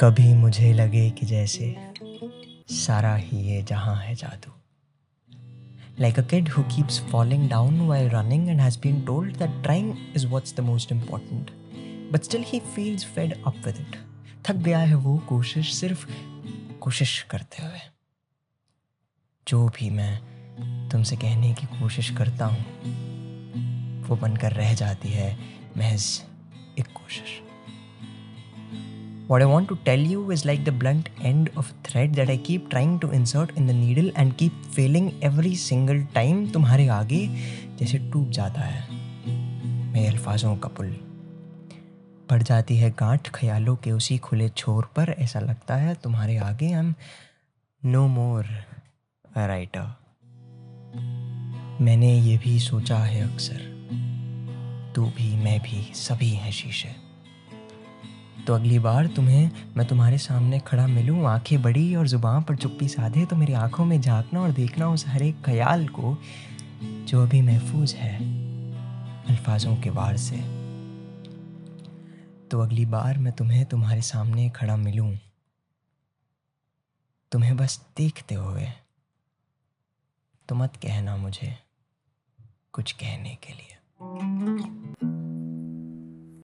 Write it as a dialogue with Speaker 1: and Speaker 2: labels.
Speaker 1: कभी मुझे लगे कि जैसे सारा ही ये जहाँ है जादू। Like a kid who keeps falling down why running and has been told that trying is what's the most important but still he feels fed up with it थक गया है वो कोशिश सिर्फ़ कोशिश करते हुए। जो भी मैं तुमसे कहने की कोशिश करता हूँ, वो बनकर रह जाती है महज What I want to tell you is like the blunt end of a thread that I keep trying to insert in the needle and keep failing every single time तुम्हारे आगे जैसे टूट जाता है मेरे अल्फाजों का पुल पड़ जाती है गांठ ख्यालों के उसी खुले छोर पर ऐसा लगता है तुम्हारे आगे हम नो मोर राइटर मैंने ये भी सोचा है अक्सर तू भी मैं भी सभी हैं शीशे तो अगली बार तुम्हें, मैं तुम्हारे सामने खड़ा मिलूं, आँखें बड़ी और ज़ुबान पर चुप्पी साधे तो मेरी आँखों में झांकना और देखना उस हर एक ख्याल को, जो अभी महफूज है, अल्फाजों के वार से। तो अगली बार मैं तुम्हें, तुम्हारे सामने खड़ा मिलूं। तुम्हें बस देखते हुए तो मत कहना मुझे, कुछ कहने के लिए।